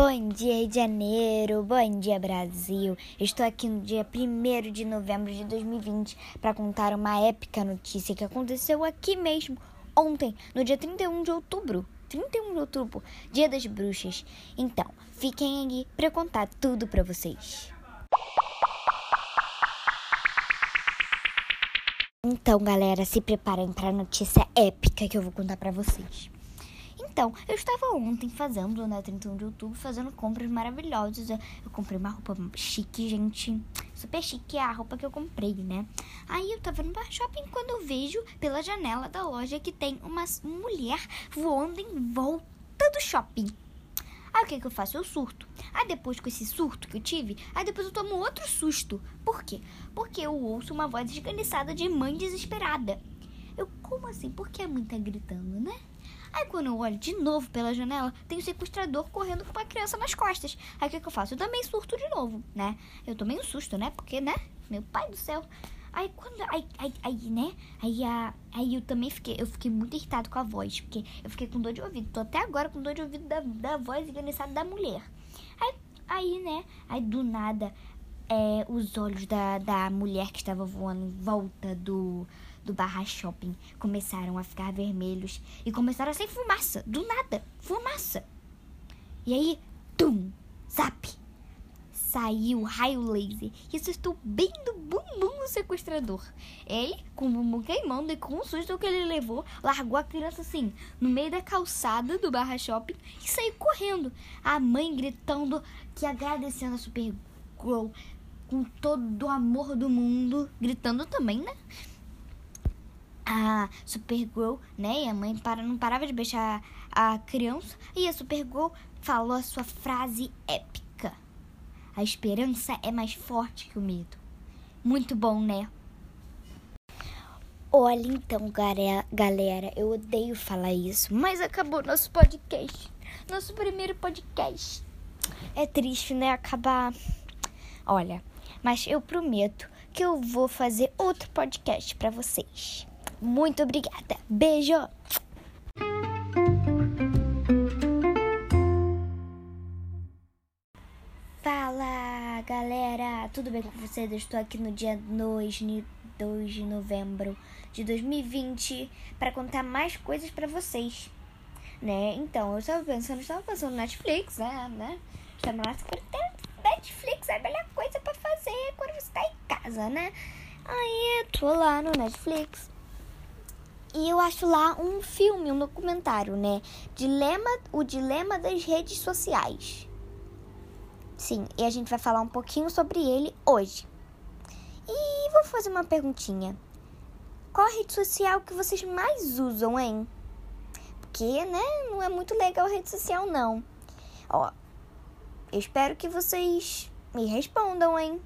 Bom dia, Rio de Janeiro. Bom dia, Brasil. Estou aqui no dia 1 de novembro de 2020 para contar uma épica notícia que aconteceu aqui mesmo ontem, no dia 31 de outubro. 31 de outubro, Dia das Bruxas. Então, fiquem aí para contar tudo para vocês. Então, galera, se preparem para a notícia épica que eu vou contar para vocês. Então, eu estava ontem fazendo, né, 31 de outubro, fazendo compras maravilhosas. Eu comprei uma roupa chique, gente. Super chique é a roupa que eu comprei, né? Aí eu tava no bar shopping quando eu vejo pela janela da loja que tem uma mulher voando em volta do shopping. Aí o que, que eu faço? Eu surto. Aí depois com esse surto que eu tive, aí depois eu tomo outro susto. Por quê? Porque eu ouço uma voz esganiçada de mãe desesperada. Eu, como assim? Por que a mãe tá gritando, né? Aí quando eu olho de novo pela janela, tem o um sequestrador correndo com uma criança nas costas. Aí o que, que eu faço? Eu também surto de novo, né? Eu tomei um susto, né? Porque, né? Meu pai do céu. Aí quando. Aí, aí, aí, né? Aí, a, aí eu também fiquei. Eu fiquei muito irritado com a voz. Porque eu fiquei com dor de ouvido. Tô até agora com dor de ouvido da, da voz enganiçada da mulher. Aí, aí, né? Aí do nada. É, os olhos da, da mulher que estava voando em volta do, do Barra Shopping começaram a ficar vermelhos e começaram a sair fumaça, do nada, fumaça. E aí, tum, zap, saiu raio laser e acertou bem no bumbum do sequestrador. Ele, com o bumbum queimando e com o susto que ele levou, largou a criança assim, no meio da calçada do Barra Shopping e saiu correndo. A mãe gritando que agradecendo a Supergirl com todo o amor do mundo, gritando também, né? a Supergirl, né? E a mãe para, não parava de beijar a criança. E a Supergirl falou a sua frase épica: A esperança é mais forte que o medo. Muito bom, né? Olha então, galera, eu odeio falar isso, mas acabou nosso podcast. Nosso primeiro podcast. É triste, né? Acabar. Olha, mas eu prometo que eu vou fazer outro podcast para vocês. Muito obrigada. Beijo! Fala galera, tudo bem com vocês? Eu estou aqui no dia 2, 2 de novembro de 2020 para contar mais coisas para vocês, né? Então, eu estava pensando, eu estava pensando no Netflix, né? né? Estava lá, Netflix é a melhor coisa para fazer quando você está em casa, né? Aí eu tô lá no Netflix e eu acho lá um filme, um documentário, né? Dilema, o dilema das redes sociais. Sim, e a gente vai falar um pouquinho sobre ele hoje. E vou fazer uma perguntinha. Qual a rede social que vocês mais usam, hein? Porque, né, não é muito legal a rede social, não. Ó, eu espero que vocês me respondam, hein?